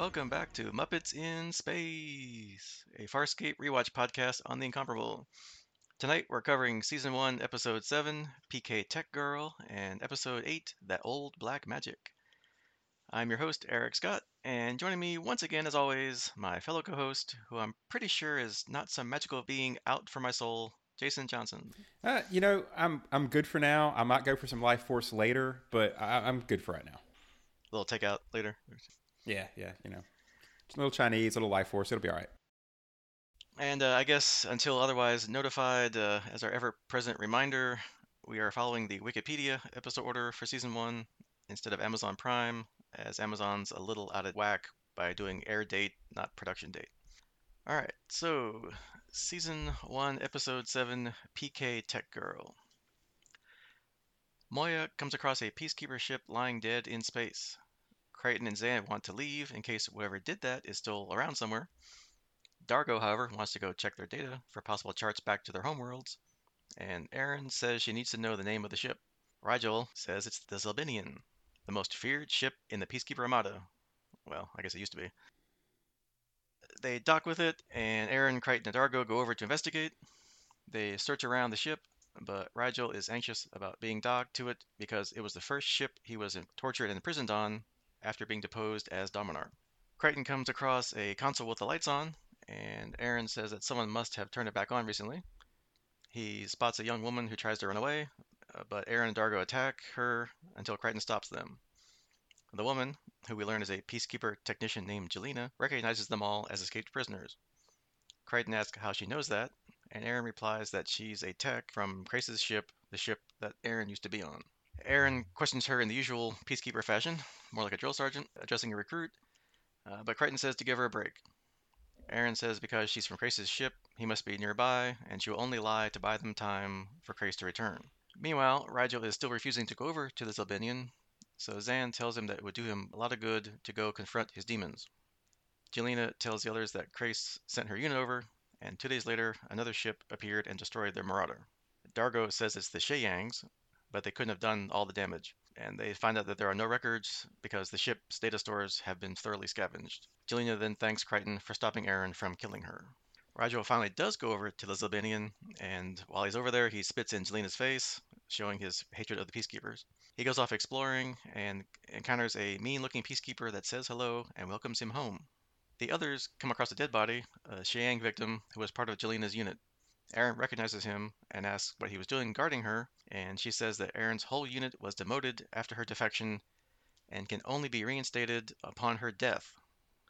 Welcome back to Muppets in Space, a Farscape rewatch podcast on the Incomparable. Tonight we're covering Season 1, Episode 7, PK Tech Girl, and Episode 8, That Old Black Magic. I'm your host, Eric Scott, and joining me once again, as always, my fellow co host, who I'm pretty sure is not some magical being out for my soul, Jason Johnson. Uh, you know, I'm I'm good for now. I might go for some life force later, but I, I'm good for right now. A little takeout later. Yeah, yeah, you know, just a little Chinese, a little life force. It'll be all right. And uh, I guess until otherwise notified, uh, as our ever present reminder, we are following the Wikipedia episode order for season one instead of Amazon Prime, as Amazon's a little out of whack by doing air date, not production date. All right, so season one, episode seven, PK Tech Girl. Moya comes across a peacekeeper ship lying dead in space. Crichton and Zhaan want to leave in case whoever did that is still around somewhere. Dargo, however, wants to go check their data for possible charts back to their homeworlds, and Aeryn says she needs to know the name of the ship. Rygel says it's the Zelbinion, the most feared ship in the Peacekeeper Armada. Well, I guess it used to be. They dock with it, and Aeryn, Crichton, and Dargo go over to investigate. They search around the ship, but Rygel is anxious about being docked to it because it was the first ship he was tortured and imprisoned on after being deposed as Dominar. Crichton comes across a console with the lights on, and Aeryn says that someone must have turned it back on recently. He spots a young woman who tries to run away, uh, but Aeryn and Dargo attack her until Crichton stops them. The woman, who we learn is a peacekeeper technician named Jelena, recognizes them all as escaped prisoners. Crichton asks how she knows that, and Aeryn replies that she's a tech from Crais's ship, the ship that Aeryn used to be on. Aeryn questions her in the usual peacekeeper fashion, more like a drill sergeant addressing a recruit, uh, but Crichton says to give her a break. Aeryn says because she's from Crais's ship, he must be nearby, and she will only lie to buy them time for Crais to return. Meanwhile, Rygel is still refusing to go over to the Zelbinion, so Zhaan tells him that it would do him a lot of good to go confront his demons. Jelena tells the others that Crais sent her unit over, and two days later, another ship appeared and destroyed their marauder. Dargo says it's the Sheyangs, but they couldn't have done all the damage, and they find out that there are no records because the ship's data stores have been thoroughly scavenged. Jelena then thanks Crichton for stopping Aeryn from killing her. Rygel finally does go over to the Zelbinion, and while he's over there, he spits in Jelena's face, showing his hatred of the peacekeepers. He goes off exploring and encounters a mean looking peacekeeper that says hello and welcomes him home. The others come across a dead body, a Sheyang victim who was part of Jelena's unit. Aeryn recognizes him and asks what he was doing guarding her, and she says that Aeryn's whole unit was demoted after her defection and can only be reinstated upon her death,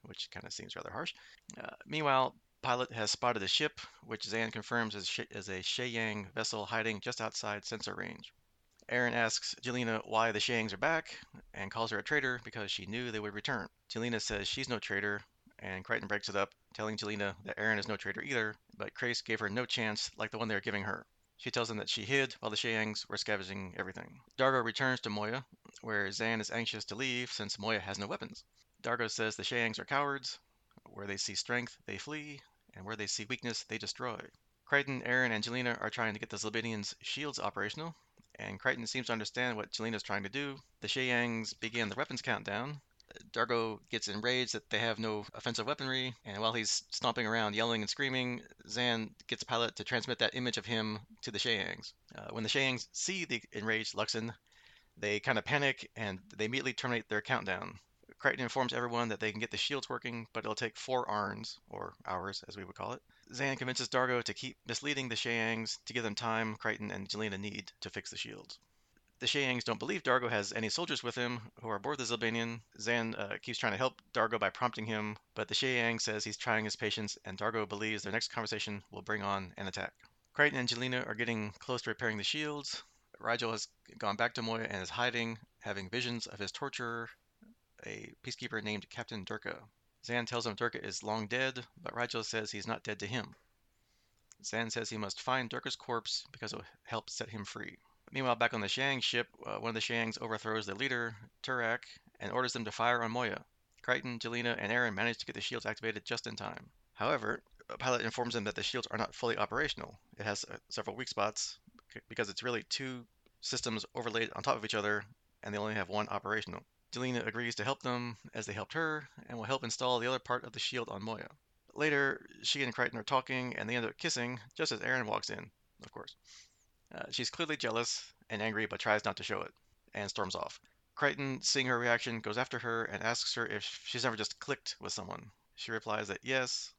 which kind of seems rather harsh. Uh, meanwhile, Pilot has spotted a ship, which Zhaan confirms is, is a Sheyang vessel hiding just outside sensor range. Aeryn asks Jelena why the Sheyangs are back and calls her a traitor because she knew they would return. Jelena says she's no traitor, and Crichton breaks it up, telling Jelena that Aeryn is no traitor either, but Crace gave her no chance like the one they were giving her. She tells them that she hid while the Sheyangs were scavenging everything. Dargo returns to Moya, where Zhaan is anxious to leave since Moya has no weapons. Dargo says the Sheyangs are cowards. Where they see strength, they flee, and where they see weakness, they destroy. Crichton, Aeryn, and Jelena are trying to get the Zelbinians' shields operational, and Crichton seems to understand what Jelena's trying to do. The Sheyangs begin the weapons countdown. Dargo gets enraged that they have no offensive weaponry, and while he's stomping around yelling and screaming, Zhaan gets Pilot to transmit that image of him to the Sheyangs. Uh, when the Sheyangs see the enraged Luxan, they kind of panic and they immediately terminate their countdown. Crichton informs everyone that they can get the shields working, but it'll take four arns, or hours as we would call it. Zhaan convinces Dargo to keep misleading the Sheyangs to give them time Crichton and Jelena need to fix the shields. The Sheyangs don't believe Dargo has any soldiers with him who are aboard the Zelbinion. Zhaan uh, keeps trying to help Dargo by prompting him, but the Sheyang says he's trying his patience, and Dargo believes their next conversation will bring on an attack. Crichton and Jelena are getting close to repairing the shields. Rygel has gone back to Moya and is hiding, having visions of his torturer a peacekeeper named Captain Durka. Zhaan tells him Durka is long dead, but Rygel says he's not dead to him. Zhaan says he must find Durka's corpse because it will help set him free. Meanwhile, back on the Shang ship, uh, one of the Shangs overthrows their leader, Turak, and orders them to fire on Moya. Crichton, Jelena, and Aeryn manage to get the shields activated just in time. However, a pilot informs them that the shields are not fully operational. It has uh, several weak spots because it's really two systems overlaid on top of each other, and they only have one operational. Jelena agrees to help them as they helped her and will help install the other part of the shield on Moya. Later, she and Crichton are talking and they end up kissing just as Aeryn walks in, of course. Uh, she's clearly jealous and angry but tries not to show it and storms off. Crichton, seeing her reaction, goes after her and asks her if she's ever just clicked with someone. She replies that yes.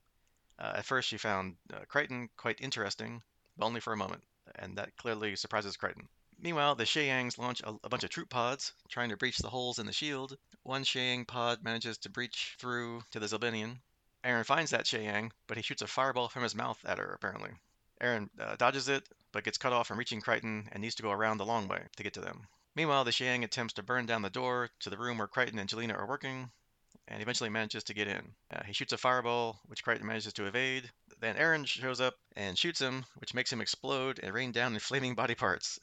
Uh, at first, she found uh, Crichton quite interesting, but only for a moment, and that clearly surprises Crichton. Meanwhile, the Sheyangs launch a, a, bunch of troop pods, trying to breach the holes in the shield. One Sheyang pod manages to breach through to the Zelbinion. Aeryn finds that Sheyang, but he shoots a fireball from his mouth at her, apparently. Aeryn uh, dodges it, but gets cut off from reaching Crichton and needs to go around the long way to get to them. Meanwhile, the Sheyang attempts to burn down the door to the room where Crichton and Jelena are working, and eventually manages to get in. Uh, he shoots a fireball, which Crichton manages to evade. Then Aeryn shows up and shoots him, which makes him explode and rain down in flaming body parts.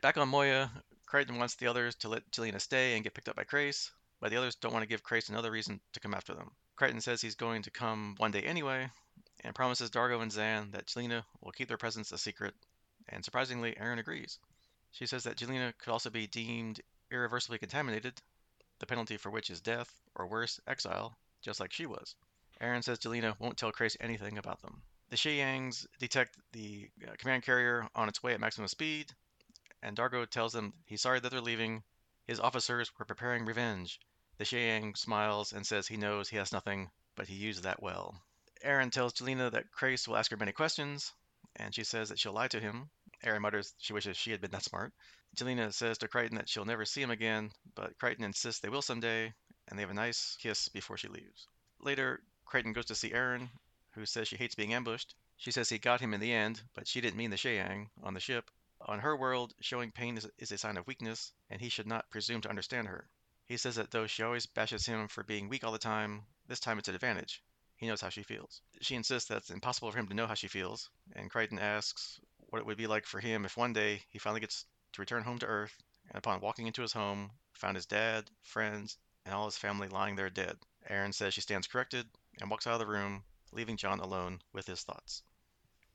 Back on Moya, Crichton wants the others to let Jelena stay and get picked up by Crais, but the others don't want to give Crais another reason to come after them. Crichton says he's going to come one day anyway, and promises Dargo and Zhaan that Jelena will keep their presence a secret, and surprisingly, Aeryn agrees. She says that Jelena could also be deemed irreversibly contaminated, the penalty for which is death, or worse, exile, just like she was. Aeryn says Jelena won't tell Crais anything about them. The Sheyangs detect the uh, command carrier on its way at maximum speed, and Dargo tells them he's sorry that they're leaving. His officers were preparing revenge. The Sheyang smiles and says he knows he has nothing, but he used that well. Aeryn tells Jelena that Crais will ask her many questions, and she says that she'll lie to him. Aeryn mutters she wishes she had been that smart. Jelena says to Crichton that she'll never see him again, but Crichton insists they will someday, and they have a nice kiss before she leaves. Later, Crichton goes to see Aeryn, who says she hates being ambushed. She says he got him in the end, but she didn't mean the Sheyang on the ship. On her world, showing pain is, is a sign of weakness, and he should not presume to understand her. He says that though she always bashes him for being weak all the time, this time it's an advantage. He knows how she feels. She insists that it's impossible for him to know how she feels, and Crichton asks what it would be like for him if one day he finally gets to return home to Earth, and upon walking into his home, found his dad, friends, and all his family lying there dead. Aeryn says she stands corrected and walks out of the room, leaving John alone with his thoughts.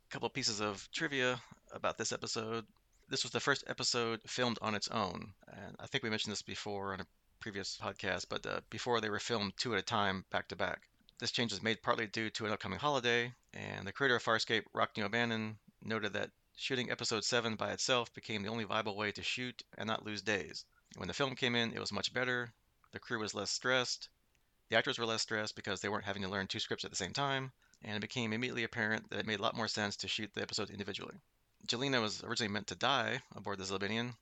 A couple pieces of trivia about this episode. This was the first episode filmed on its own, and I think we mentioned this before on a previous podcast, but uh, before they were filmed two at a time, back to back. This change was made partly due to an upcoming holiday, and the creator of Farscape, Rockne O'Bannon, noted that shooting episode 7 by itself became the only viable way to shoot and not lose days. When the film came in, it was much better. The crew was less stressed. The actors were less stressed because they weren't having to learn two scripts at the same time, and it became immediately apparent that it made a lot more sense to shoot the episodes individually. Jelena was originally meant to die aboard the Zelbinion,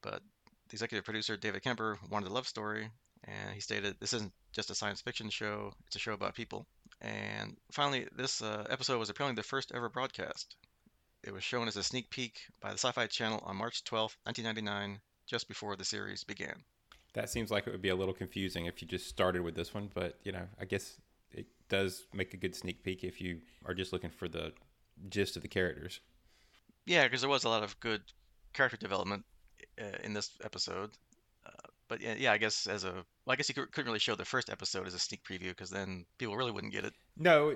but the executive producer, David Kemper, wanted a love story, and he stated this isn't just a science fiction show, it's a show about people. And finally, this uh, episode was apparently the first ever broadcast. It was shown as a sneak peek by the Sci Fi Channel on March 12, 1999, just before the series began. That seems like it would be a little confusing if you just started with this one, but you know, I guess it does make a good sneak peek if you are just looking for the gist of the characters. Yeah, because there was a lot of good character development uh, in this episode. But yeah, yeah, I guess as a well, I guess you couldn't really show the first episode as a sneak preview because then people really wouldn't get it. No,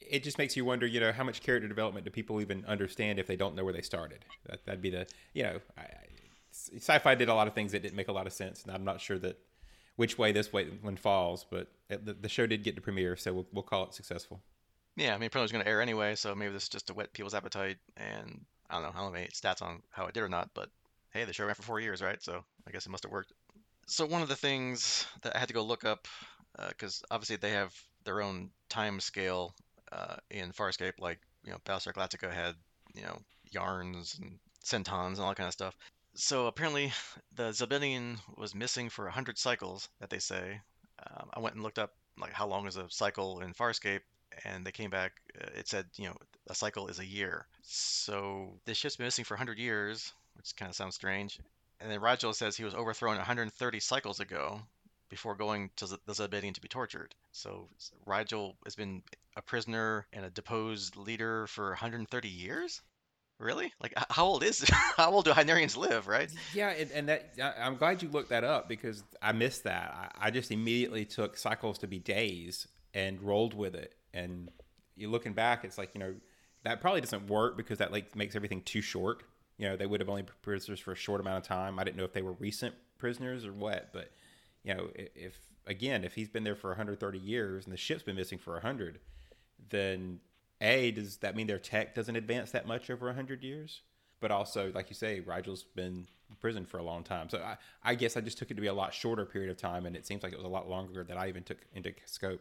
it just makes you wonder, you know, how much character development do people even understand if they don't know where they started? That, would be the, you know, I, sci-fi did a lot of things that didn't make a lot of sense, and I'm not sure that which way this way one falls, but the, the, show did get to premiere, so we'll, we'll call it successful. Yeah, I mean, probably was going to air anyway, so maybe this is just to whet people's appetite, and I don't know, I don't have any stats on how it did or not, but hey, the show ran for four years, right? So I guess it must have worked. So one of the things that I had to go look up, because uh, obviously they have their own time scale uh, in Farscape, like you know, Battlestar Galactica had you know yahrens and centons and all that kind of stuff. So apparently, the Zelbinion was missing for hundred cycles that they say. Um, I went and looked up like how long is a cycle in Farscape, and they came back. Uh, it said you know a cycle is a year. So this ship's been missing for 100 years, which kind of sounds strange. And then Rygel says he was overthrown 130 cycles ago before going to the Zelbinion to be tortured. So Rygel has been a prisoner and a deposed leader for 130 years? Really? Like, how old is how old do Hynerians live? Right? Yeah, and, and that I'm glad you looked that up because I missed that. I, I, just immediately took cycles to be days and rolled with it. And you're looking back, it's like you know that probably doesn't work because that like makes everything too short. You know, they would have only been prisoners for a short amount of time. I didn't know if they were recent prisoners or what, but you know, if again, if he's been there for 130 years and the ship's been missing for 100, then a does that mean their tech doesn't advance that much over 100 years? But also, like you say, Rygel's been in prison for a long time. So I, I guess I just took it to be a lot shorter period of time, and it seems like it was a lot longer than I even took into scope.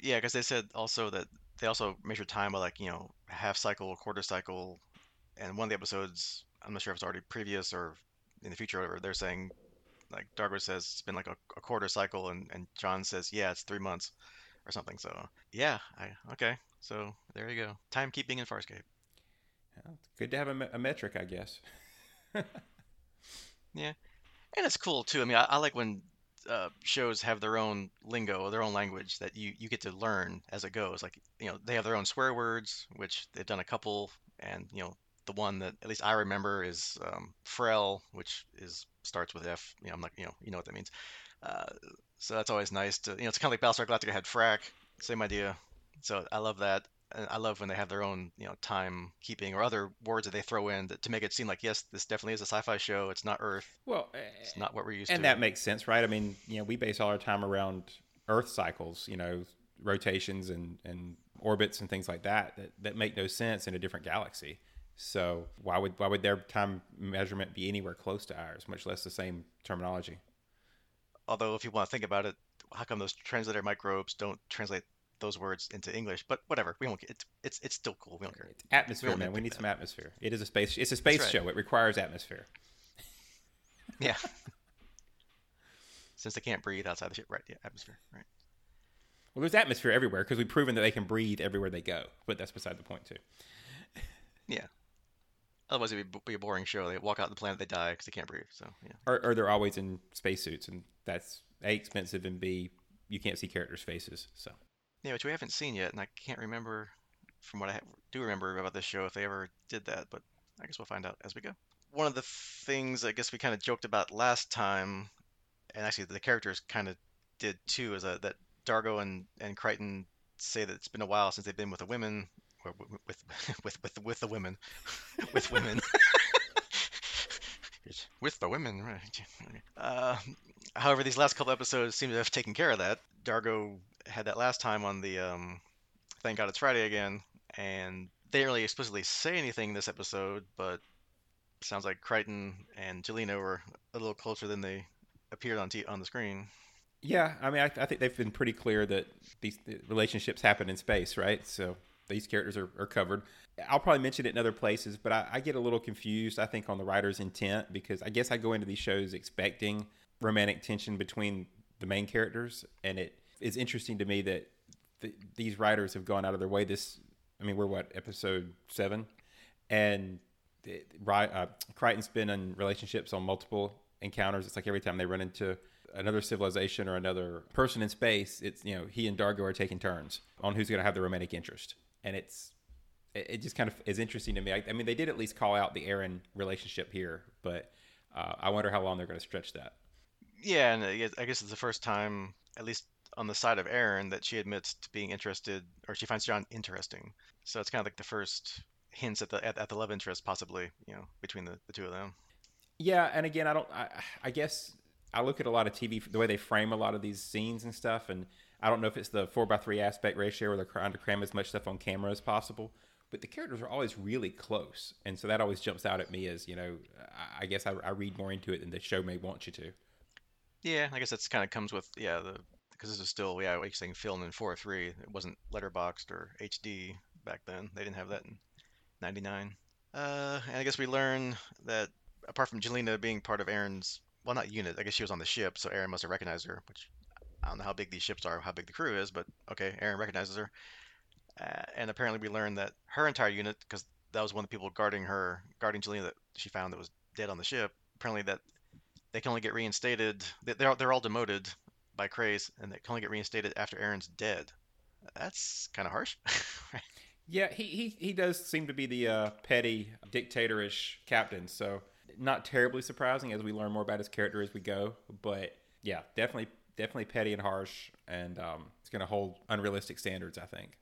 Yeah, because they said also that they also measure time by like you know half cycle, quarter cycle, and one of the episodes, I'm not sure if it's already previous or in the future, or they're saying like Dargo says it's been like a, a, quarter cycle, and and John says yeah it's three months or something. So yeah, I okay. So there you go. Timekeeping in Farscape. Well, good to have a, a metric, I guess. yeah, and it's cool too. I mean, I, I like when uh, shows have their own lingo, their own language that you, you get to learn as it goes. Like, you know, they have their own swear words, which they've done a couple, and you know, the one that at least I remember is um, Frell, which is starts with F. You know, I'm like, you know, you know what that means. Uh, so that's always nice to, you know, it's kind of like Battlestar Galactica had frak, same idea. So I love that. And I love when they have their own, you know, time keeping or other words that they throw in to make it seem like yes, this definitely is a sci-fi show. It's not Earth. Well, it's not what we're used and to. And that makes sense, right? I mean, you know, we base all our time around Earth cycles, you know, rotations and and orbits and things like that that, that make no sense in a different galaxy. So why would why would their time measurement be anywhere close to ours, much less the same terminology? Although, if you want to think about it, how come those translator microbes don't translate those words into English? But whatever, we won't. It's it's it's still cool. We don't care. It's atmosphere, we man. We need that. some atmosphere. It is a space. It's a space right. show. It requires atmosphere. Yeah. Since they can't breathe outside the ship, right? Yeah, atmosphere, right. Well, there's atmosphere everywhere because we've proven that they can breathe everywhere they go. But that's beside the point, too. Yeah. Otherwise, it'd be a boring show. They walk out the planet, they die because they can't breathe. So yeah. Or, or they're always in spacesuits, and that's a expensive and b you can't see characters' faces. So yeah, which we haven't seen yet, and I can't remember from what I do remember about this show if they ever did that. But I guess we'll find out as we go. One of the things I guess we kind of joked about last time, and actually the characters kind of did too, is that, that Dargo and and Crichton say that it's been a while since they've been with the women with with with with the women, with women. with the women, right? Uh, however, these last couple episodes seem to have taken care of that. Dargo had that last time on the um, Thank God It's Friday again, and they didn't really explicitly say anything this episode, but sounds like Crichton and Jelena were a little closer than they appeared on t- on the screen. Yeah, I mean, I, I think they've been pretty clear that these relationships happen in space, right? So these characters are, are covered. I'll probably mention it in other places, but I, I, get a little confused, I think, on the writer's intent because I guess I go into these shows expecting romantic tension between the main characters. And it is interesting to me that th- these writers have gone out of their way. This, I mean, we're what, episode seven? And uh, Crichton's been in relationships on multiple encounters. It's like every time they run into another civilization or another person in space, it's, you know, he and Dargo are taking turns on who's going to have the romantic interest and it's it just kind of is interesting to me. I, I mean, they did at least call out the Aeryn relationship here, but uh, I wonder how long they're going to stretch that. Yeah, and I guess, I guess it's the first time, at least on the side of Aeryn, that she admits to being interested, or she finds John interesting. So it's kind of like the first hints at the at, at the love interest, possibly, you know, between the, the two of them. Yeah, and again, I don't. I, I guess I look at a lot of TV, the way they frame a lot of these scenes and stuff, and I don't know if it's the four by three aspect ratio where they're trying to cram as much stuff on camera as possible, but the characters are always really close, and so that always jumps out at me as you know. I, guess I, I read more into it than the show may want you to. Yeah, I guess that's kind of comes with yeah the because this is still yeah you're saying filmed in 4:3. It wasn't letterboxed or HD back then. They didn't have that in '99. Uh, and I guess we learn that apart from Jelena being part of Aeryn's well not unit, I guess she was on the ship, so Aeryn must have recognized her, which I don't know how big these ships are, how big the crew is, but okay, Aeryn recognizes her. Uh, and apparently, we learned that her entire unit, because that was one of the people guarding her, guarding Jelena that she found that was dead on the ship. Apparently, that they can only get reinstated. They're they're all demoted by Crais, and they can only get reinstated after Aeryn's dead. That's kind of harsh. yeah, he, he he does seem to be the uh, petty, dictatorish captain. So not terribly surprising as we learn more about his character as we go. But yeah, definitely definitely petty and harsh, and um, it's going to hold unrealistic standards. I think.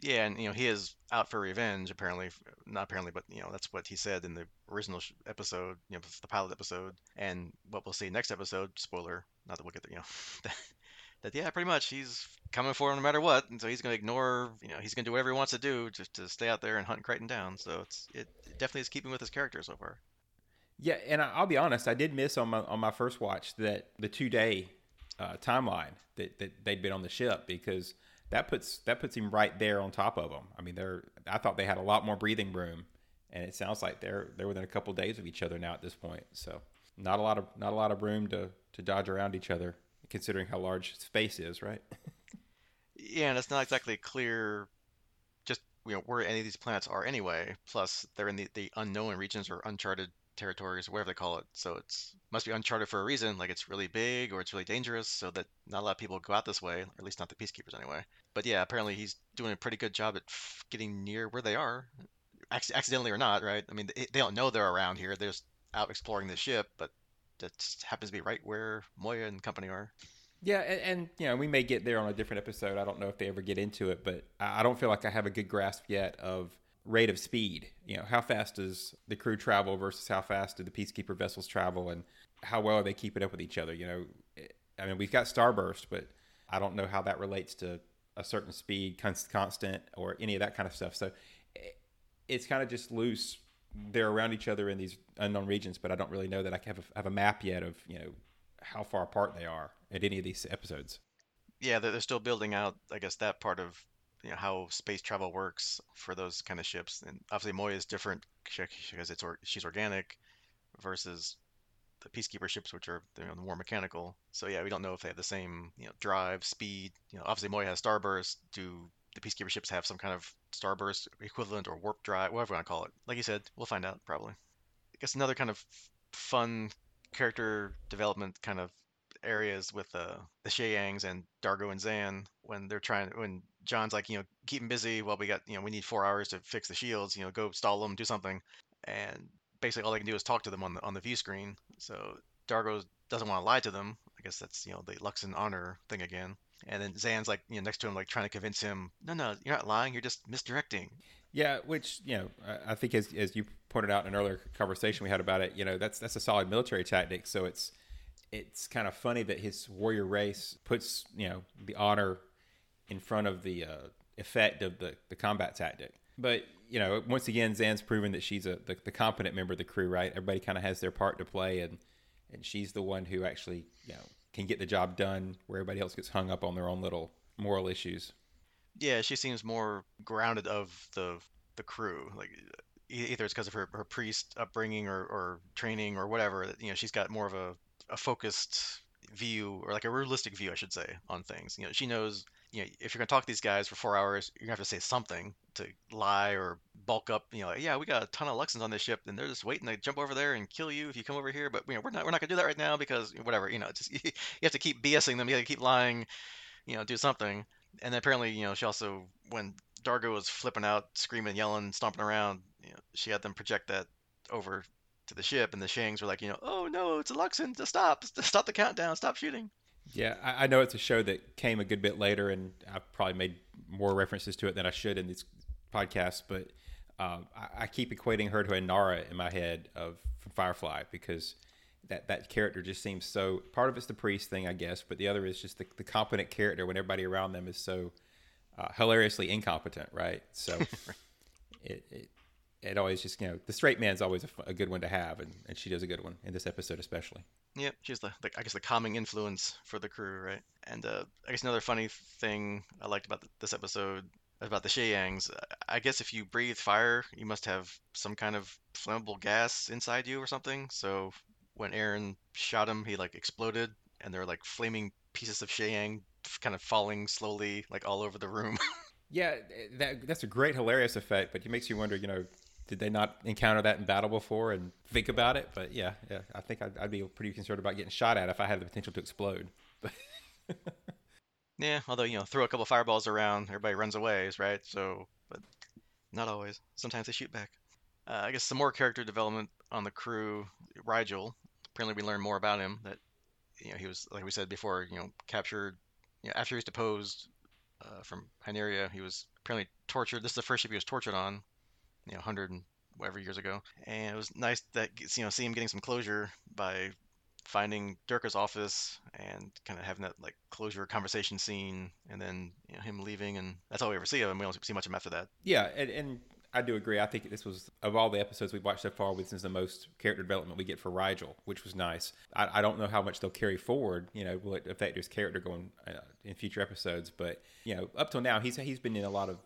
Yeah, and you know he is out for revenge. Apparently, not apparently, but you know that's what he said in the original episode. You know, the pilot episode, and what we'll see next episode. Spoiler: not that we'll get there, you know, that, that yeah, pretty much he's coming for him no matter what, and so he's going to ignore, you know, he's going to do whatever he wants to do just to stay out there and hunt Crichton down. So it's it definitely is keeping with his character so far. Yeah, and I, will be honest, I did miss on my on my first watch that the two day uh, timeline that, that they'd been on the ship because that puts that puts him right there on top of them. I mean, they're I thought they had a lot more breathing room, and it sounds like they're they're within a couple of days of each other now at this point. So not a lot of not a lot of room to to dodge around each other, considering how large space is, right? yeah, and it's not exactly clear just you know where any of these planets are anyway. Plus, they're in the, the unknown regions or uncharted territories, or whatever they call it. So it's must be uncharted for a reason, like it's really big or it's really dangerous, so that not a lot of people go out this way, or at least not the peacekeepers anyway. But yeah, apparently he's doing a pretty good job at getting near where they are, Ac- accidentally or not, right? I mean, they, they don't know they're around here; they're just out exploring the ship, but that happens to be right where Moya and company are. Yeah, and, and, you know we may get there on a different episode. I don't know if they ever get into it, but I don't feel like I have a good grasp yet of rate of speed. You know, how fast does the crew travel versus how fast do the peacekeeper vessels travel, and how well are they keeping up with each other? You know, I mean, we've got starburst, but I don't know how that relates to a certain speed, constant, or any of that kind of stuff. So eh, it's kind of just loose. They're around each other in these unknown regions, but I don't really know that I have a, have a map yet of you know how far apart they are at any of these episodes. Yeah, they're still building out, I guess, that part of you know how space travel works for those kind of ships. And obviously, Moya is different because it's or, she's organic versus the peacekeeper ships, which are you know, more mechanical. So yeah, we don't know if they have the same you know drive, speed. You know, obviously Moya has starburst. Do the peacekeeper ships have some kind of starburst equivalent or warp drive, whatever you want to call it? Like you said, we'll find out probably. I guess another kind of fun character development kind of areas with uh, the Sheyangs and Dargo and Zhaan when they're trying when John's like, you know, keep him busy while we got, you know, we need four hours to fix the shields. You know, go stall them, do something, and basically all they can do is talk to them on the on the view screen. So Dargo doesn't want to lie to them. I guess that's you know the Luxan honor thing again. And then Zhaan's like, you know, next to him, like trying to convince him, no, no, you're not lying, you're just misdirecting. Yeah, which you know, I think as as you pointed out in an earlier conversation we had about it, you know, that's that's a solid military tactic. So it's it's kind of funny that his warrior race puts you know the honor in front of the uh, effect of the, the combat tactic. But you know, once again, Zhaan's proven that she's a the, the competent member of the crew. Right? Everybody kind of has their part to play, and and she's the one who actually you know can get the job done, where everybody else gets hung up on their own little moral issues. Yeah, she seems more grounded of the the crew. Like either it's because of her, her priest upbringing or, or training or whatever. You know, she's got more of a, a focused view or like a realistic view, I should say, on things. You know, she knows you know, if you're going to talk to these guys for four hours, you're going to have to say something to lie or bulk up. You know, yeah, we got a ton of Luxans on this ship, and they're just waiting to jump over there and kill you if you come over here. But you know, we're not we're not going to do that right now because whatever. You know, just you have to keep BSing them. You have to keep lying. You know, do something. And then apparently, you know, she also when Dargo was flipping out, screaming, yelling, stomping around, you know, she had them project that over to the ship, and the Shangs were like, you know, oh no, it's a Luxan, to stop, stop the countdown, stop shooting. Yeah, I, I, know it's a show that came a good bit later, and I've probably made more references to it than I should in these podcasts. But uh, I, I, keep equating her to Inara in my head of from Firefly because that that character just seems so. Part of it's the priest thing, I guess, but the other is just the, the competent character when everybody around them is so uh, hilariously incompetent, right? So it, it it always just you know the straight man's always a, a, good one to have, and, and she does a good one in this episode especially. yeah she's the, the I guess the calming influence for the crew, right? And uh, I guess another funny thing I liked about this episode about the Sheyangs, I guess if you breathe fire, you must have some kind of flammable gas inside you or something. So when Aeryn shot him, he like exploded, and there were like flaming pieces of Sheyang kind of falling slowly like all over the room. yeah, that that's a great hilarious effect, but it makes you wonder, you know, did they not encounter that in battle before and think about it? But yeah, yeah, I think I'd, I'd be pretty concerned about getting shot at if I had the potential to explode. yeah, although you know, throw a couple fireballs around, everybody runs away, right? So, but not always. Sometimes they shoot back. Uh, I guess some more character development on the crew. Rygel. Apparently, we learned more about him. That you know, he was like we said before. You know, captured. You know, after he was deposed uh, from Hyneria, he was apparently tortured. This is the first ship he was tortured on you know, hundred and whatever years ago, and it was nice that you know see him getting some closure by finding Durka's office and kind of having that like closure conversation scene, and then you know, him leaving, and that's all we ever see of him. We don't see much of him after that. Yeah, and, and I do agree. I think this was of all the episodes we've watched so far, this is the most character development we get for Rygel, which was nice. I, I don't know how much they'll carry forward. You know, will it affect his character going uh, in future episodes? But you know, up till now, he's he's been in a lot of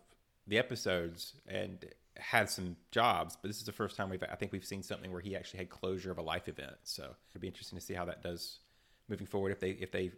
the episodes and had some jobs, but this is the first time we've I think we've seen something where he actually had closure of a life event. So it'd be interesting to see how that does moving forward. If they if they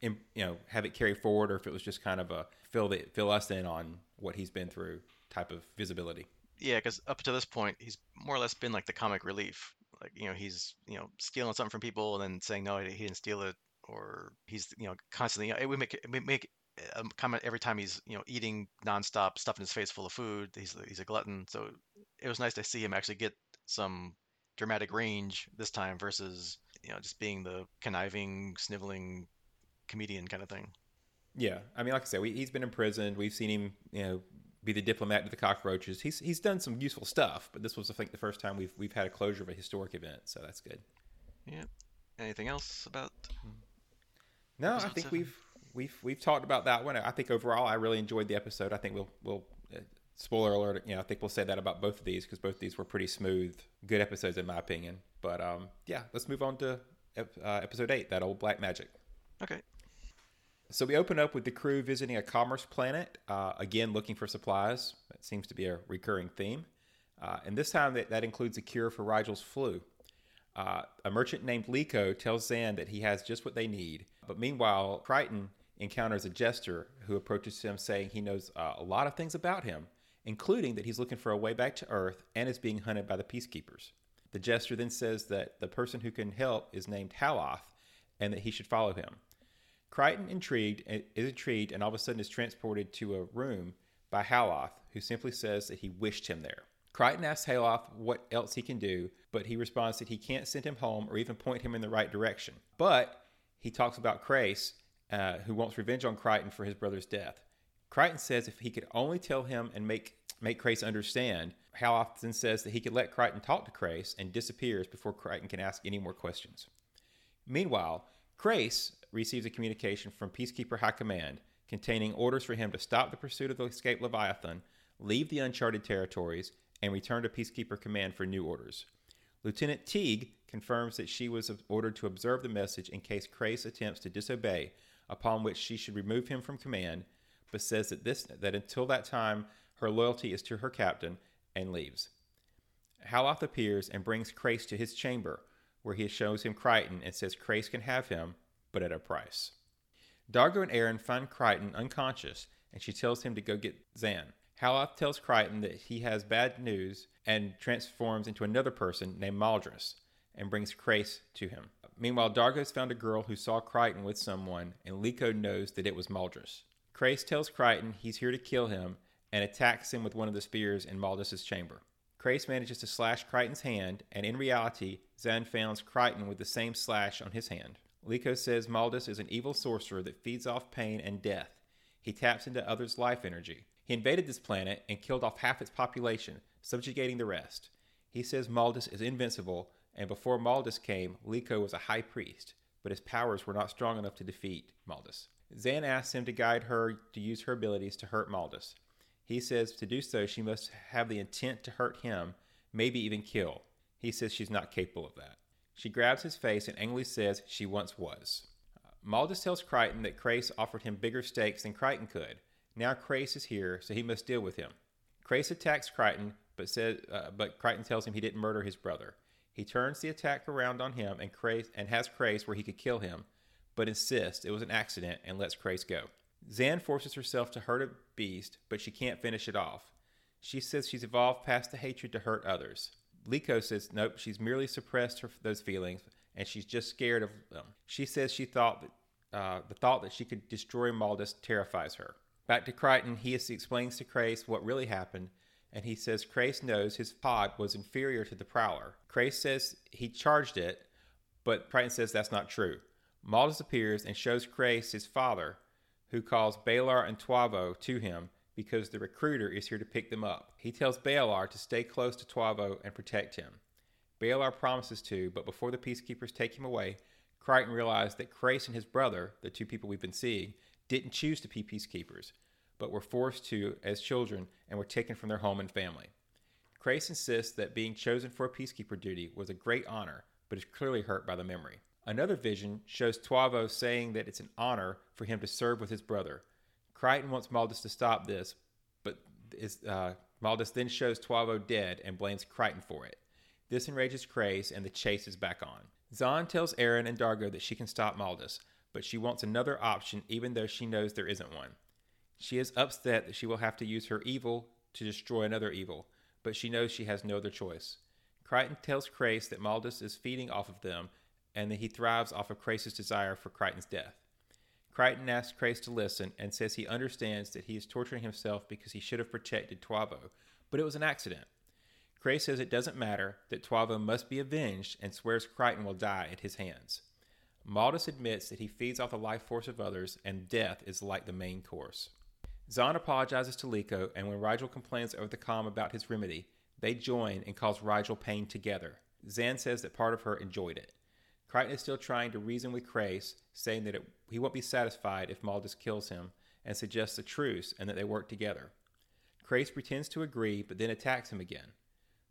you know have it carry forward, or if it was just kind of a fill the, fill us in on what he's been through type of visibility. Yeah, because up to this point, he's more or less been like the comic relief. Like you know, he's you know stealing something from people and then saying no, he didn't steal it, or he's you know constantly. You know, we make we make Um, a comment every time he's you know eating nonstop, stuffing his face full of food. He's he's a glutton. So it was nice to see him actually get some dramatic range this time versus you know just being the conniving, sniveling comedian kind of thing. Yeah, I mean, like I said, we, he's been imprisoned. We've seen him, you know, be the diplomat to the cockroaches. He's he's done some useful stuff, but this was, I think, the first time we've we've had a closure of a historic event, so that's good. Yeah. Anything else about? No, I think we we've we've we've talked about that one. I think overall, I really enjoyed the episode. I think we'll we'll uh, spoiler alert. You know, I think we'll say that about both of these because both of these were pretty smooth, good episodes in my opinion. But um, yeah, let's move on to uh, episode eight, that old black magic. Okay. So we open up with the crew visiting a commerce planet, uh, again looking for supplies. That seems to be a recurring theme. Uh, and this time that, that includes a cure for Rygel's flu. Uh, a merchant named Liko tells Zhaan that he has just what they need. But meanwhile, Crichton encounters a jester who approaches him saying he knows uh, a lot of things about him, including that he's looking for a way back to Earth and is being hunted by the peacekeepers. The jester then says that the person who can help is named Haloth and that he should follow him. Crichton intrigued is intrigued and all of a sudden is transported to a room by Haloth, who simply says that he wished him there. Crichton asks Haloth what else he can do, but he responds that he can't send him home or even point him in the right direction. But he talks about Crais, uh, who wants revenge on Crichton for his brother's death. Crichton says if he could only tell him and make make Crais understand, Haloth often says that he could let Crichton talk to Crais and disappears before Crichton can ask any more questions. Meanwhile, Crais receives a communication from Peacekeeper High Command containing orders for him to stop the pursuit of the escaped Leviathan, leave the uncharted territories, and return to Peacekeeper Command for new orders. Lieutenant Teague confirms that she was ordered to observe the message in case Crais attempts to disobey, upon which she should remove him from command, but says that this that until that time her loyalty is to her captain and leaves. Haloth appears and brings Crais to his chamber, where he shows him Crichton and says Crais can have him, but at a price. Dargo and Aeryn find Crichton unconscious, and she tells him to go get Zhaan. Haloth tells Crichton that he has bad news and transforms into another person named Maldrus and brings Crais to him. Meanwhile, Dargo's found a girl who saw Crichton with someone, and Liko knows that it was Maldrus. Crais tells Crichton he's here to kill him and attacks him with one of the spears in Maldrus's chamber. Crais manages to slash Crichton's hand, and in reality, Zhaan finds Crichton with the same slash on his hand. Liko says Maldrus is an evil sorcerer that feeds off pain and death. He taps into others' life energy. He invaded this planet and killed off half its population, subjugating the rest. He says Maldrus is invincible, and before Maldrus came, Liko was a high priest, but his powers were not strong enough to defeat Maldrus. Zhaan asks him to guide her to use her abilities to hurt Maldrus. He says to do so, she must have the intent to hurt him, maybe even kill. He says she's not capable of that. She grabs his face and angrily says she once was. Maldrus tells Crichton that Crais offered him bigger stakes than Crichton could. Now Crais is here, so he must deal with him. Crais attacks Crichton, but says, uh, but Crichton tells him he didn't murder his brother. He turns the attack around on him and, and has Crais where he could kill him, but insists it was an accident and lets Crais go. Zhaan forces herself to hurt a beast, but she can't finish it off. She says she's evolved past the hatred to hurt others. Liko says nope, she's merely suppressed her, those feelings and she's just scared of them. She says she thought that uh, the thought that she could destroy Maldrus terrifies her. Back to Crichton, he explains to Crais what really happened, and he says Crais knows his pod was inferior to the Prowler. Crais says he charged it, but Crichton says that's not true. Maldrus appears and shows Crais his father, who calls Balar and Tauvo to him because the recruiter is here to pick them up. He tells Balar to stay close to Tauvo and protect him. Balar promises to, but before the peacekeepers take him away, Crichton realized that Crais and his brother, the two people we've been seeing, didn't choose to be peacekeepers, but were forced to as children and were taken from their home and family. Crais insists that being chosen for a peacekeeper duty was a great honor, but is clearly hurt by the memory. Another vision shows Tauvo saying that it's an honor for him to serve with his brother. Crichton wants Maldus to stop this, but is, uh, Maldus then shows Tauvo dead and blames Crichton for it. This enrages Crais, and the chase is back on. Zhaan tells Aeryn and Dargo that she can stop Maldus, but she wants another option even though she knows there isn't one. She is upset that she will have to use her evil to destroy another evil, but she knows she has no other choice. Crichton tells Crais that Maldus is feeding off of them and that he thrives off of Crais' desire for Crichton's death. Crichton asks Crais to listen and says he understands that he is torturing himself because he should have protected Tauvo, but it was an accident. Crais says it doesn't matter, that Tauvo must be avenged, and swears Crichton will die at his hands. Maldus admits that he feeds off the life force of others, and death is like the main course. Zhaan apologizes to Liko, and when Rygel complains over the calm about his remedy, they join and cause Rygel pain together. Zhaan says that part of her enjoyed it. Crichton is still trying to reason with Crais, saying that it, he won't be satisfied if Maldus kills him, and suggests a truce and that they work together. Crais pretends to agree, but then attacks him again.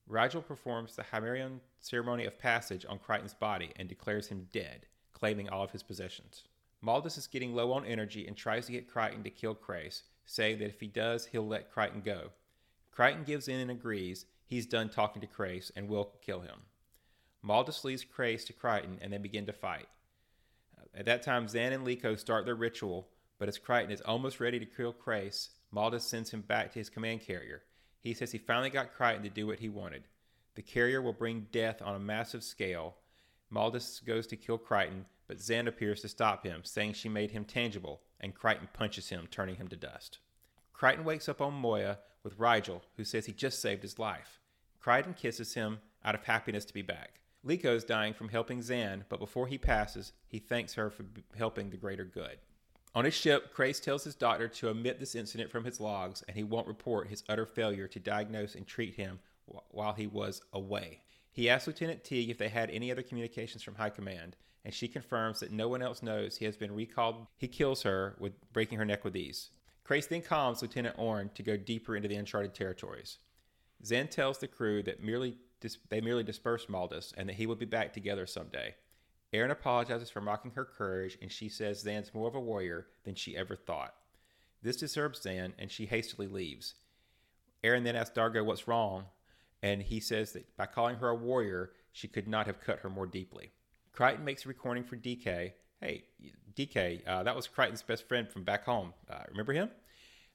Rygel performs the Hynerian ceremony of passage on Crichton's body and declares him dead, claiming all of his possessions. Maldus is getting low on energy and tries to get Crichton to kill Crais, saying that if he does, he'll let Crichton go. Crichton gives in and agrees he's done talking to Crais and will kill him. Maldus leads Crais to Crichton and they begin to fight. At that time, Zhaan and Liko start their ritual, but as Crichton is almost ready to kill Crais, Maldus sends him back to his command carrier. He says he finally got Crichton to do what he wanted. The carrier will bring death on a massive scale. Maldus goes to kill Crichton, but Zhaan appears to stop him, saying she made him tangible, and Crichton punches him, turning him to dust. Crichton wakes up on Moya with Rygel, who says he just saved his life. Crichton kisses him out of happiness to be back. Liko is dying from helping Zhaan, but before he passes, he thanks her for helping the greater good. On his ship, Crais tells his doctor to omit this incident from his logs, and he won't report his utter failure to diagnose and treat him while he was away. He asks Lieutenant Teague if they had any other communications from High Command, and she confirms that no one else knows he has been recalled. He kills her with breaking her neck with ease. Crais then calms Lieutenant Orn to go deeper into the uncharted territories. Zhaan tells the crew that merely dis- they merely dispersed Maldus and that he will be back together someday. Aeryn apologizes for mocking her courage, and she says Zhaan's more of a warrior than she ever thought. This disturbs Zhaan, and she hastily leaves. Aeryn then asks Dargo what's wrong, and he says that by calling her a warrior, she could not have cut her more deeply. Crichton makes a recording for DK. Hey, DK, uh, that was Crichton's best friend from back home. Uh, remember him?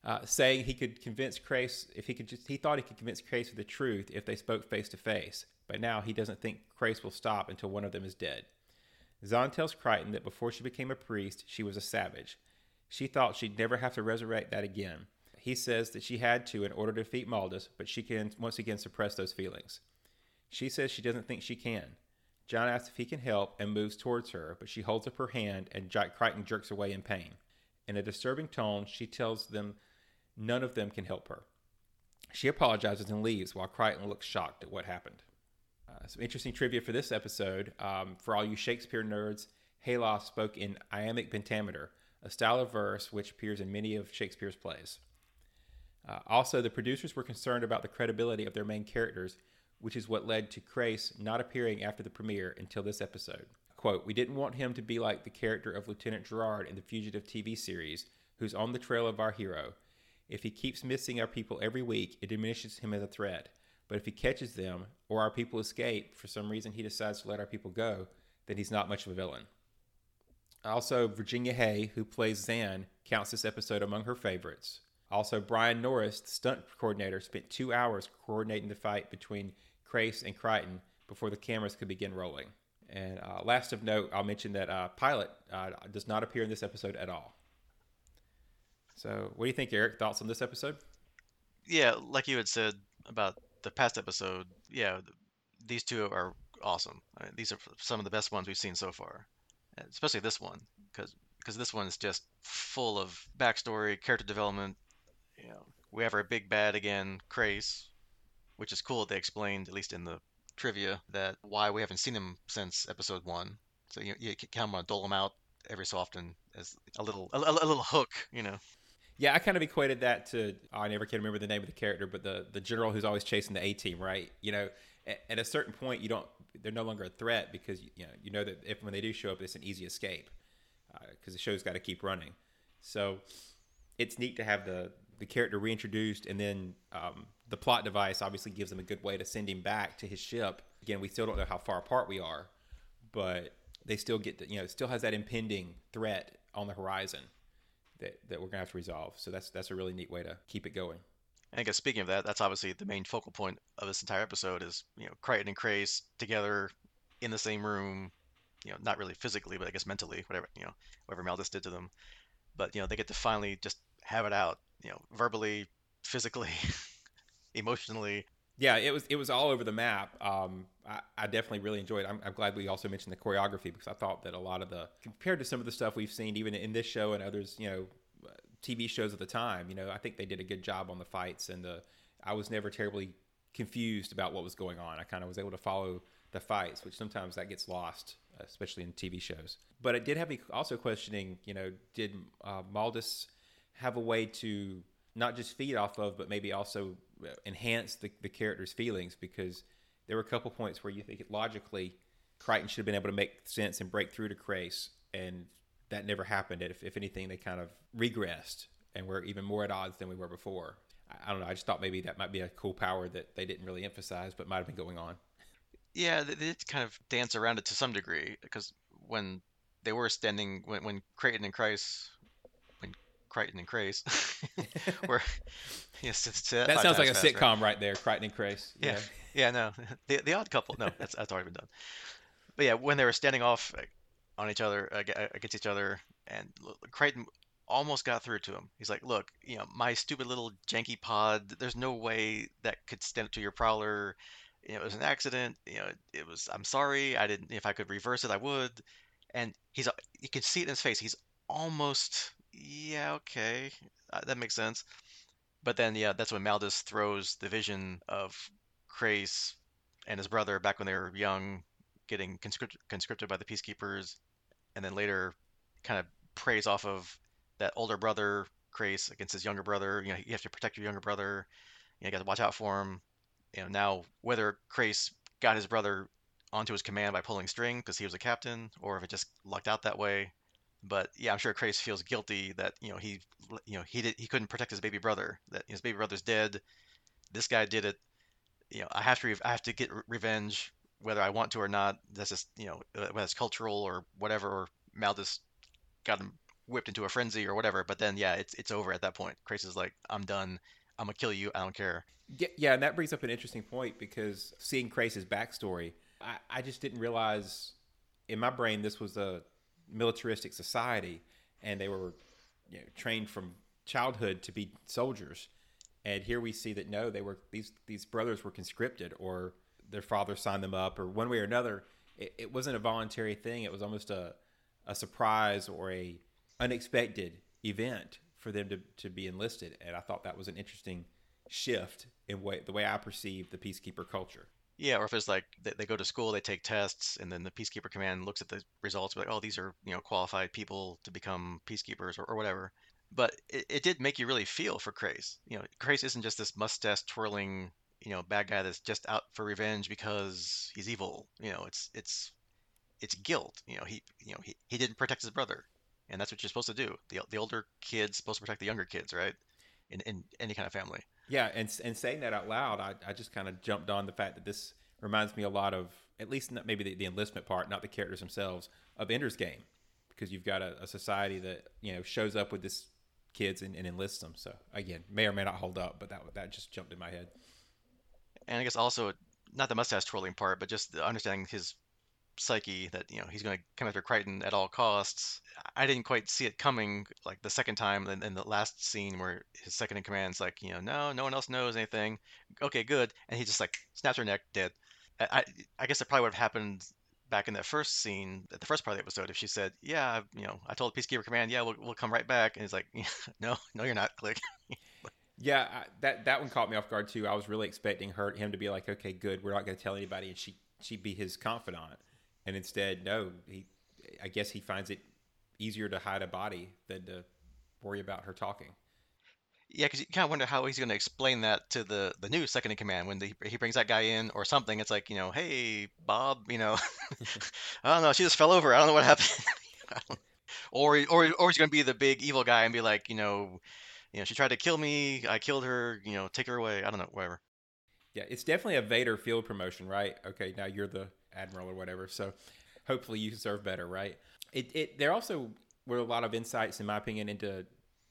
uh, saying he could convince Crais if he could just he thought he could convince Crais of the truth if they spoke face to face, but now he doesn't think Crais will stop until one of them is dead. Zhaan tells Crichton that before she became a priest, she was a savage. She thought she'd never have to resurrect that again. He says that she had to in order to defeat Maldus, but she can once again suppress those feelings. She says she doesn't think she can. John asks if he can help and moves towards her, but she holds up her hand and Jack Crichton jerks away in pain. In a disturbing tone, she tells them None of them can help her. She apologizes and leaves while Crichton looks shocked at what happened. Uh, some interesting trivia for this episode. Um, for all you Shakespeare nerds, Haloth spoke in iambic pentameter, a style of verse which appears in many of Shakespeare's plays. Uh, also, the producers were concerned about the credibility of their main characters, which is what led to Crais not appearing after the premiere until this episode. Quote, We didn't want him to be like the character of Lieutenant Gerard in the Fugitive TV series, who's on the trail of our hero, if he keeps missing our people every week, it diminishes him as a threat. But if he catches them, or our people escape, for some reason he decides to let our people go, then he's not much of a villain. Also, Virginia Hey, who plays Zhaan, counts this episode among her favorites. Also, Brian Norris, the stunt coordinator, spent two hours coordinating the fight between Crais and Crichton before the cameras could begin rolling. And uh, last of note, I'll mention that uh, Pilot uh, does not appear in this episode at all. So, what do you think, Eric? Thoughts on this episode? Yeah, like you had said about the past episode, yeah, these two are awesome. I mean, these are some of the best ones we've seen so far, especially this one, because because this one is just full of backstory, character development. You know, we have our big bad again, Crais, which is cool. They explained, at least in the trivia, that why we haven't seen him since episode one. So you, you kind of want to dole him out every so often as a little a, a little hook, you know. Yeah, I kind of equated that to oh, I never can remember the name of the character, but the the general who's always chasing the A team, right? You know, at, at, a certain point, you don't they're no longer a threat because you know you know that if when they do show up, it's an easy escape because uh, the show's got to keep running. So it's neat to have the the character reintroduced, and then um, the plot device obviously gives them a good way to send him back to his ship. Again, we still don't know how far apart we are, but they still get the, you know still has that impending threat on the horizon that, that we're gonna have to resolve. So that's that's a really neat way to keep it going. And I guess speaking of that, that's obviously the main focal point of this entire episode is you know Crichton and Crais together in the same room, you know not really physically, but I guess mentally, whatever you know whatever Maldis did to them. But you know they get to finally just have it out, you know, verbally, physically, emotionally, yeah, it was it was all over the map. Um, I, I, definitely really enjoyed. It. I'm, I'm, glad we also mentioned the choreography because I thought that a lot of the compared to some of the stuff we've seen even in this show and others, you know, TV shows of the time, you know, I think they did a good job on the fights and the. I was never terribly confused about what was going on. I kind of was able to follow the fights, which sometimes that gets lost, especially in TV shows. But it did have me also questioning, you know, did uh, Maldis have a way to not just feed off of, but maybe also uh, enhance the, the character's feelings because there were a couple points where you think it logically Crichton should have been able to make sense and break through to Crais, and that never happened. If, if anything, they kind of regressed and were even more at odds than we were before. I, I don't know. I just thought maybe that might be a cool power that they didn't really emphasize, but might have been going on. Yeah, they did kind of dance around it to some degree because when they were standing, when, when Crichton and Crais Crichton and Crais. Where yes, it's, uh, that sounds like a fast, sitcom right? right? there, Crichton and Crais. Yeah, yeah, yeah no, the the odd couple. No, that's that's already been done. But yeah, when they were standing off uh, on each other uh, against each other, and Crichton almost got through to him. He's like, "Look, you know, my stupid little janky pod. There's no way that could stand up to your prowler. You know, it was an accident. You know, it was. I'm sorry. I didn't. If I could reverse it, I would." And he's. Uh, you can see it in his face. He's almost yeah, okay, uh, that makes sense. But then, yeah, that's when Maldis throws the vision of Crais and his brother back when they were young, getting conscripted, conscripted by the peacekeepers, and then later kind of preys off of that older brother Crais against his younger brother. You know, you have to protect your younger brother. You, know, you got to watch out for him. You know, now whether Crais got his brother onto his command by pulling string because he was a captain, or if it just lucked out that way, but yeah, I'm sure Crais feels guilty that you know he you know he did he couldn't protect his baby brother. That his baby brother's dead. This guy did it. You know, I have to I have to get revenge whether I want to or not. That's just you know whether it's cultural or whatever. Or Maldis got him whipped into a frenzy or whatever. But then yeah, it's it's over at that point. Crais is like, I'm done. I'm gonna kill you. I don't care. Yeah, yeah, and that brings up an interesting point because seeing Crais' backstory, I, I just didn't realize in my brain this was a militaristic society, and they were you know, trained from childhood to be soldiers. And here we see that no, they were these these brothers were conscripted, or their father signed them up, or one way or another. It, it wasn't a voluntary thing. It was almost a a surprise or a unexpected event for them to, to be enlisted. And I thought that was an interesting shift in way, the way I perceive the peacekeeper culture. Yeah, or if it's like they, they go to school, they take tests, and then the peacekeeper command looks at the results, like, oh, these are you know qualified people to become peacekeepers or, or whatever. But it, it did make you really feel for Crais. You know, Crais isn't just this mustache twirling, you know, bad guy that's just out for revenge because he's evil. You know, it's it's it's guilt. You know, he you know he, he didn't protect his brother, and that's what you're supposed to do. The the older kid's supposed to protect the younger kids, right? In in any kind of family. Yeah, and and saying that out loud, I, I just kind of jumped on the fact that this reminds me a lot of at least not maybe the, the enlistment part, not the characters themselves of Ender's Game, because you've got a, a society that you know shows up with this kids and, and, enlists them. So again, may or may not hold up, but that that just jumped in my head. And I guess also not the mustache twirling part, but just understanding his psyche that you know he's going to come after Crichton at all costs. I didn't quite see it coming like the second time in, in the last scene where his second in command's like, you know, no, no one else knows anything. Okay, good, and he just like snaps her neck, dead. I I guess it probably would have happened back in that first scene, at the first part of the episode, if she said, "Yeah, you know, I told Peacekeeper Command, yeah, we'll, we'll come right back," and he's like, "No, no, you're not." Click. yeah, I, that that one caught me off guard too. I was really expecting her him to be like, "Okay, good, we're not going to tell anybody," and she she'd be his confidant and instead, no, he I guess he finds it easier to hide a body than to worry about her talking. Yeah, because you kind of wonder how he's going to explain that to the the new second in command when the, he brings that guy in or something. It's like you know, hey Bob, you know, I don't know, she just fell over. I don't know what happened. or or or he's going to be the big evil guy and be like, you know, you know, she tried to kill me. I killed her. You know, take her away. I don't know, whatever. Yeah, it's definitely a Vader field promotion, right? Okay, now you're the admiral or whatever. So hopefully you serve better, right? It it there also were a lot of insights, in my opinion, into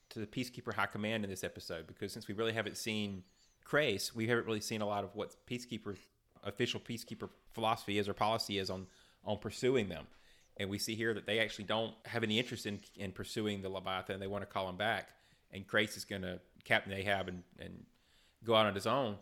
to the Peacekeeper High Command in this episode because since we really haven't seen Crais, we haven't really seen a lot of what Peacekeeper official Peacekeeper philosophy is or policy is on on pursuing them. And we see here that they actually don't have any interest in in pursuing the Leviathan. And they want to call him back, and Crais is going to Captain Ahab and and go out on his own.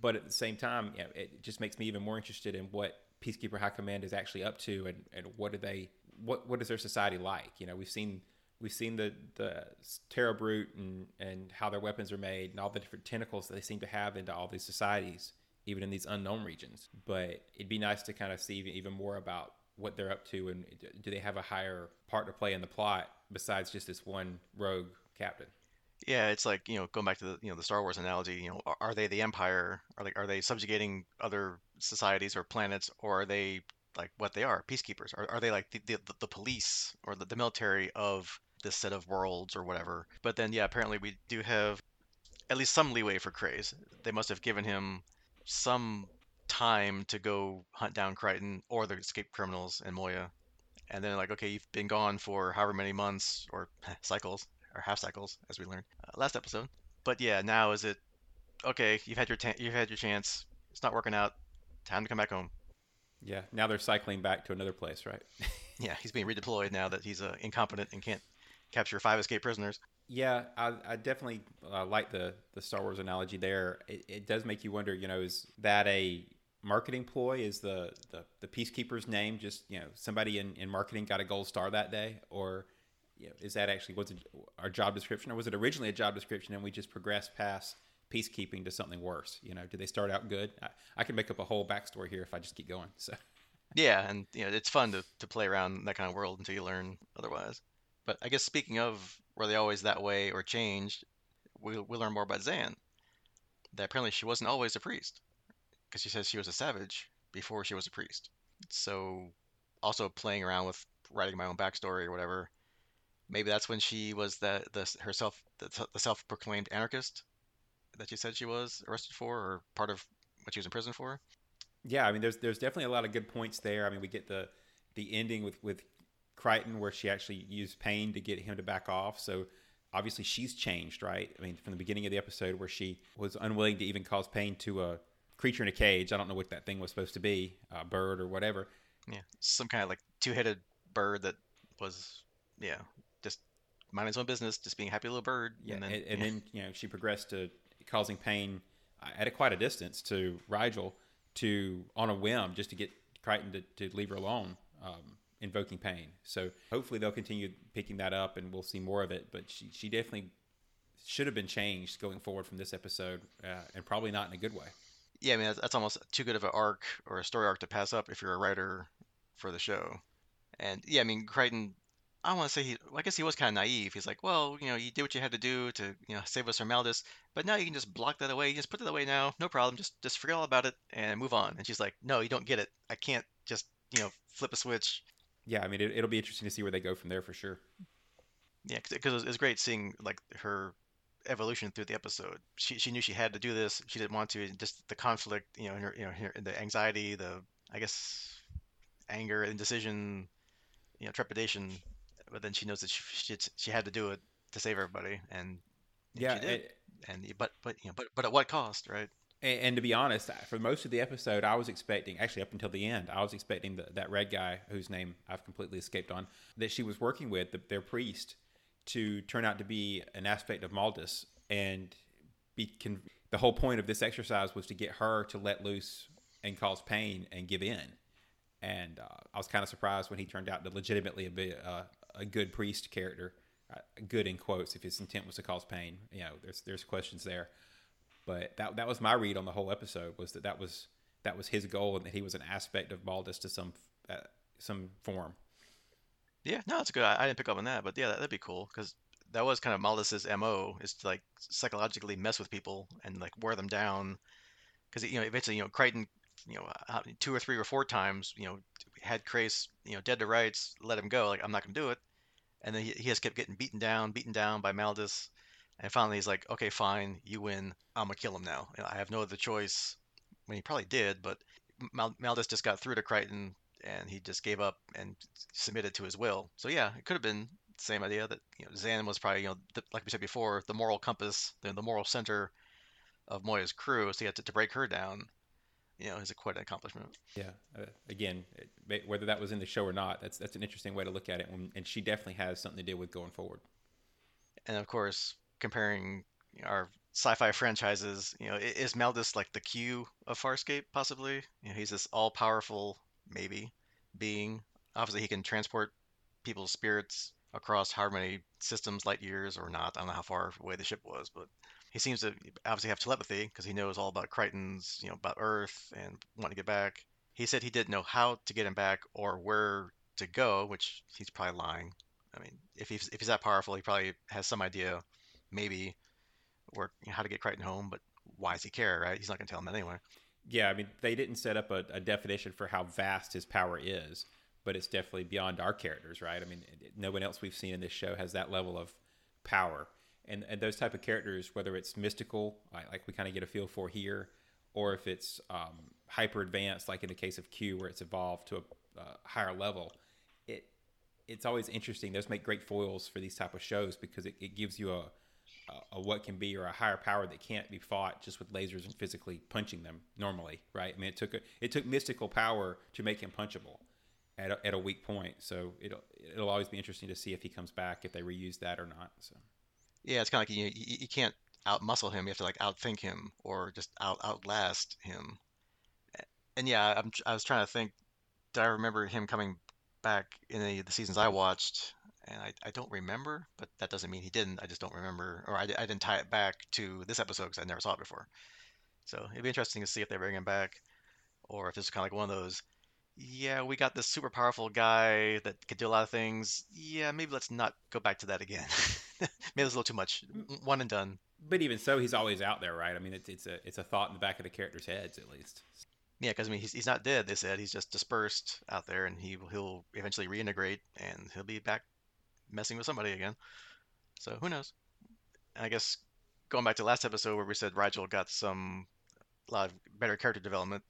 But at the same time, you know, it just makes me even more interested in what Peacekeeper High Command is actually up to, and, and what do they what what is their society like? You know, we've seen we've seen the the Terra Brute and and how their weapons are made and all the different tentacles that they seem to have into all these societies, even in these unknown regions. But it'd be nice to kind of see even more about what they're up to and do they have a higher part to play in the plot besides just this one rogue captain. Yeah, it's like you know, going back to the you know the Star Wars analogy. You know, are, are they the Empire? Are they are they subjugating other societies or planets, or are they like what they are, peacekeepers? Are, are they like the, the, the police or the, the military of this set of worlds or whatever. But then, yeah, apparently we do have at least some leeway for Crais. They must have given him some time to go hunt down Crichton or the escaped criminals and Moya. And then, like, okay, you've been gone for however many months or cycles or half cycles, as we learned uh, last episode. But yeah, now is it okay? You've had your ta- you've had your chance. It's not working out. Time to come back home. Yeah, now they're cycling back to another place, right? yeah, he's being redeployed now that he's uh, incompetent and can't capture five escaped prisoners. Yeah, I, I definitely uh, like the the Star Wars analogy there. It, it, does make you wonder. You know, is that a marketing ploy? Is the, the the peacekeeper's name just you know somebody in, in marketing got a gold star that day, or you know, is that actually was it our job description, or was it originally a job description and we just progressed past peacekeeping to something worse? You know, did they start out good? I, I can make up a whole backstory here if I just keep going. So. Yeah, and you know it's fun to, to play around that kind of world until you learn otherwise. But I guess speaking of were they always that way or changed, we we learn more about Zhaan. That apparently she wasn't always a priest, because she says she was a savage before she was a priest. So, also playing around with writing my own backstory or whatever. Maybe that's when she was the the herself the, the self-proclaimed anarchist that she said she was arrested for, or part of what she was in prison for. Yeah, I mean, there's there's definitely a lot of good points there. I mean, we get the the ending with with Crichton where she actually used pain to get him to back off. So obviously she's changed, right? I mean, from the beginning of the episode where she was unwilling to even cause pain to a creature in a cage. I don't know what that thing was supposed to be, a bird or whatever. Yeah, some kind of like two-headed bird that was, yeah, minding its own business, just being a happy little bird. Yeah, and then, and, and yeah. then you know she progressed to causing pain at a quite a distance to Rygel to on a whim just to get Crichton to, to leave her alone. Um, invoking pain. So hopefully they'll continue picking that up and we'll see more of it. But she, she definitely should have been changed going forward from this episode uh, and probably not in a good way. Yeah, I mean, that's, that's almost too good of an arc or a story arc to pass up if you're a writer for the show. And yeah, I mean, Crichton, I don't want to say he, well, I guess he was kind of naive. He's like, well, you know, you did what you had to do to, you know, save us from Maldis, but now you can just block that away. You just put it away now. No problem. Just, just forget all about it and move on. And she's like, no, you don't get it. I can't just, you know, flip a switch yeah, I mean, it, will be interesting to see where they go from there for sure. Yeah, because it great seeing like her evolution through the episode. She she knew she had to do this. She didn't want to. Just the conflict, you know, her, you know, her, the anxiety, the I guess anger, indecision, you know, trepidation. But then she knows that she she, she had to do it to save everybody, and yeah, she did. It, and but but you know, but but at what cost, right? And, and, to be honest, for most of the episode, I was expecting, actually up until the end, I was expecting the, that red guy whose name I've completely escaped on, that she was working with, the, their priest, to turn out to be an aspect of Maldis. And be con- the whole point of this exercise was to get her to let loose and cause pain and give in. And uh, I was kind of surprised when he turned out to legitimately be uh, a good priest character, uh, good in quotes, if his intent was to cause pain. You know, there's there's questions there. But that that was my read on the whole episode was that that was that was his goal and that he was an aspect of Maldis to some uh, some form. Yeah, no, it's good. I, I didn't pick up on that, but yeah, that, would be cool because that was kind of Maldis's MO is to like psychologically mess with people and like wear them down. Because you know, eventually, you know, Crichton, you know, two or three or four times, you know, had Crais, you know, dead to rights, let him go. Like I'm not gonna do it, and then he, he kept getting beaten down, beaten down by Maldis, and finally he's like, okay, fine, you win. I'm gonna kill him now. I have no other choice. I mean, he probably did, but Mal- Maldis just got through to Crichton and he just gave up and submitted to his will. So yeah, it could have been the same idea that you know Zhaan was probably you know the, like we said before the moral compass, the, the moral center of Moya's crew. So he had to, to break her down. You know, is a quite an accomplishment. Yeah. Uh, again, it, whether that was in the show or not, that's that's an interesting way to look at it. When, and she definitely has something to do with going forward. And of course, comparing our sci-fi franchises, you know, is Maldis like the Q of Farscape possibly? You know, he's this all-powerful maybe being. Obviously, he can transport people's spirits across how many systems, light years or not. I don't know how far away the ship was, but he seems to obviously have telepathy because he knows all about Crichton's, you know, about Earth and wanting to get back. He said he didn't know how to get him back or where to go, which he's probably lying. I mean, if he's if he's that powerful, he probably has some idea, maybe, or you know, how to get Crichton home. But why does he care, right? He's not going to tell him anyway yeah, I mean, they didn't set up a, a, definition for how vast his power is, but it's definitely beyond our characters, right? I mean, no one else we've seen in this show has that level of power. And, and those type of characters, whether it's mystical, like, like we kind of get a feel for here, or if it's um, hyper advanced, like in the case of Q, where it's evolved to a uh, higher level, it it's always interesting. Those make great foils for these type of shows because it, it gives you a a, what can be or a higher power that can't be fought just with lasers and physically punching them normally, right? I mean, it took a, it took mystical power to make him punchable at a, at a weak point. So it'll it'll always be interesting to see if he comes back if they reuse that or not. So yeah, it's kind of like you you, can't out muscle him. You have to like outthink him or just out outlast him. And yeah, I'm I was trying to think. Did I remember him coming back in any of the seasons I watched? and I, I don't remember, but that doesn't mean he didn't. I just don't remember, or I, I didn't tie it back to this episode because I never saw it before. So it'd be interesting to see if they bring him back, or if it's kind of like one of those. Yeah, we got this super powerful guy that could do a lot of things. Yeah, maybe let's not go back to that again. maybe it's a little too much. One and done. But even so, he's always out there, right? I mean, it's, it's a it's a thought in the back of the characters' heads, at least. Yeah, because I mean, he's, he's not dead. They said he's just dispersed out there, and he he'll eventually reintegrate, and he'll be back messing with somebody again. So who knows? And I guess going back to last episode where we said Rygel got some a lot of better character development.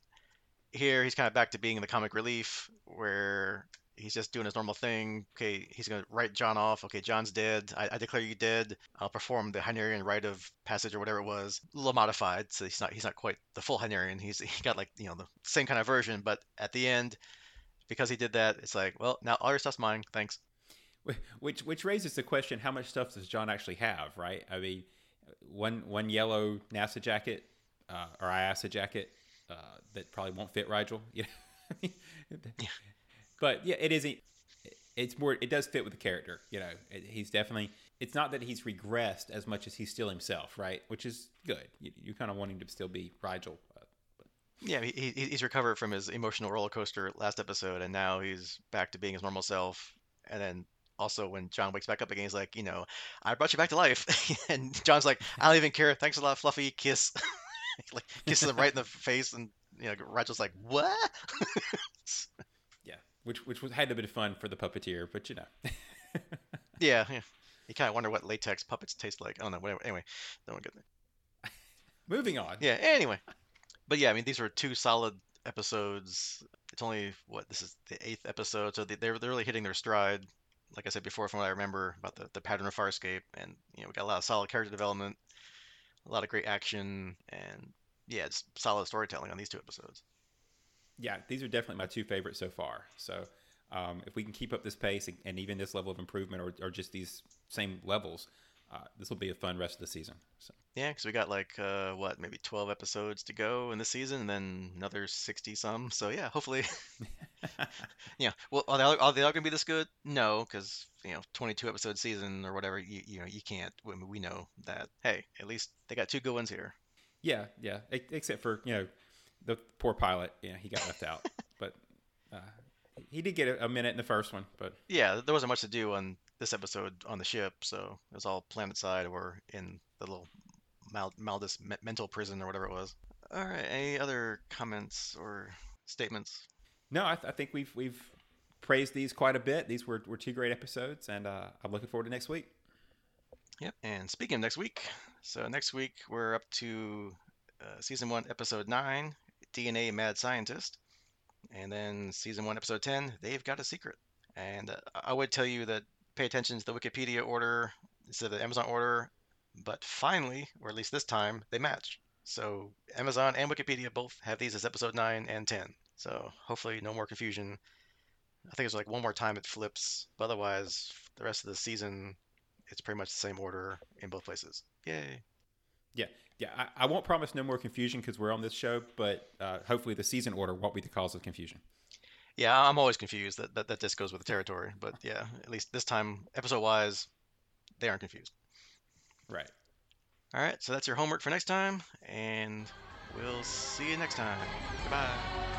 Here he's kind of back to being the comic relief where he's just doing his normal thing. Okay, he's gonna write John off. Okay, John's dead. I, I declare you dead. I'll perform the Hynerian rite of passage or whatever it was, a little modified. So he's not he's not quite the full Hynerian. He's he got like you know the same kind of version, but at the end, because he did that, it's like well now all your stuff's mine. Thanks which which raises the question: How much stuff does John actually have? Right? I mean, one one yellow NASA jacket uh, or IASA jacket uh, that probably won't fit Rygel. You know? But yeah, it isn't. It's more. It does fit with the character. You know, it, he's definitely. It's not that he's regressed as much as he's still himself, right? Which is good. You, you kind of want him to still be Rygel. Yeah, he, he's recovered from his emotional roller coaster last episode, and now he's back to being his normal self. And then also when John wakes back up again, he's like, you know, I brought you back to life, and John's like, I don't even care. Thanks a lot, Fluffy. Kiss, like kisses him right in the face, and you know, Rygel's like, what? which which was, had a bit of fun for the puppeteer, but you know. yeah, yeah. You kind of wonder what latex puppets taste like. I don't know. Whatever. Anyway, don't get there. Moving on. Yeah. Anyway, but yeah, I mean, these were two solid episodes. It's only what this is the eighth episode, so they, they're they're really hitting their stride like I said before, from what I remember about the, the pattern of Farscape, and you know we got a lot of solid character development, a lot of great action, and yeah, it's solid storytelling on these two episodes. Yeah, these are definitely my two favorites so far. So um, if we can keep up this pace and even this level of improvement, or, or just these same levels, uh, this will be a fun rest of the season. So. Yeah, because we got like uh, what, maybe twelve episodes to go in this season, and then another sixty some. So yeah, hopefully, yeah. Well, are they, all, are they all gonna be this good? No, because you know, twenty-two episode season or whatever. You you know, you can't. We know that. Hey, at least they got two good ones here. Yeah, yeah. Except for you know, the poor pilot. Yeah, he got left out. but uh, he did get a, a minute in the first one, but Yeah, there wasn't much to do on this episode on the ship, so it was all planet side or in the little Mal- Maldis me- mental prison or whatever it was. All right, any other comments or statements? no, I, th- I think we've we've praised these quite a bit. These were, were two great episodes, and uh, I'm looking forward to next week. Yep. And speaking of next week, so next week we're up to uh, season one, episode nine, DNA Mad Scientist, and then season one, episode ten, they've got a secret. And uh, I would tell you that pay attention to the Wikipedia order instead of the Amazon order, but finally, or at least this time, they match. So Amazon and Wikipedia both have these as episode nine and ten. So hopefully, no more confusion. I think it's like one more time it flips, but otherwise, the rest of the season it's pretty much the same order in both places. Yay. Yeah, yeah. I, I won't promise no more confusion because we're on this show, but uh, hopefully the season order won't be the cause of confusion. Yeah, I'm always confused that, that, that this goes with the territory, but yeah, at least this time, episode wise, they aren't confused. Right. All right, so that's your homework for next time, and we'll see you next time. Goodbye.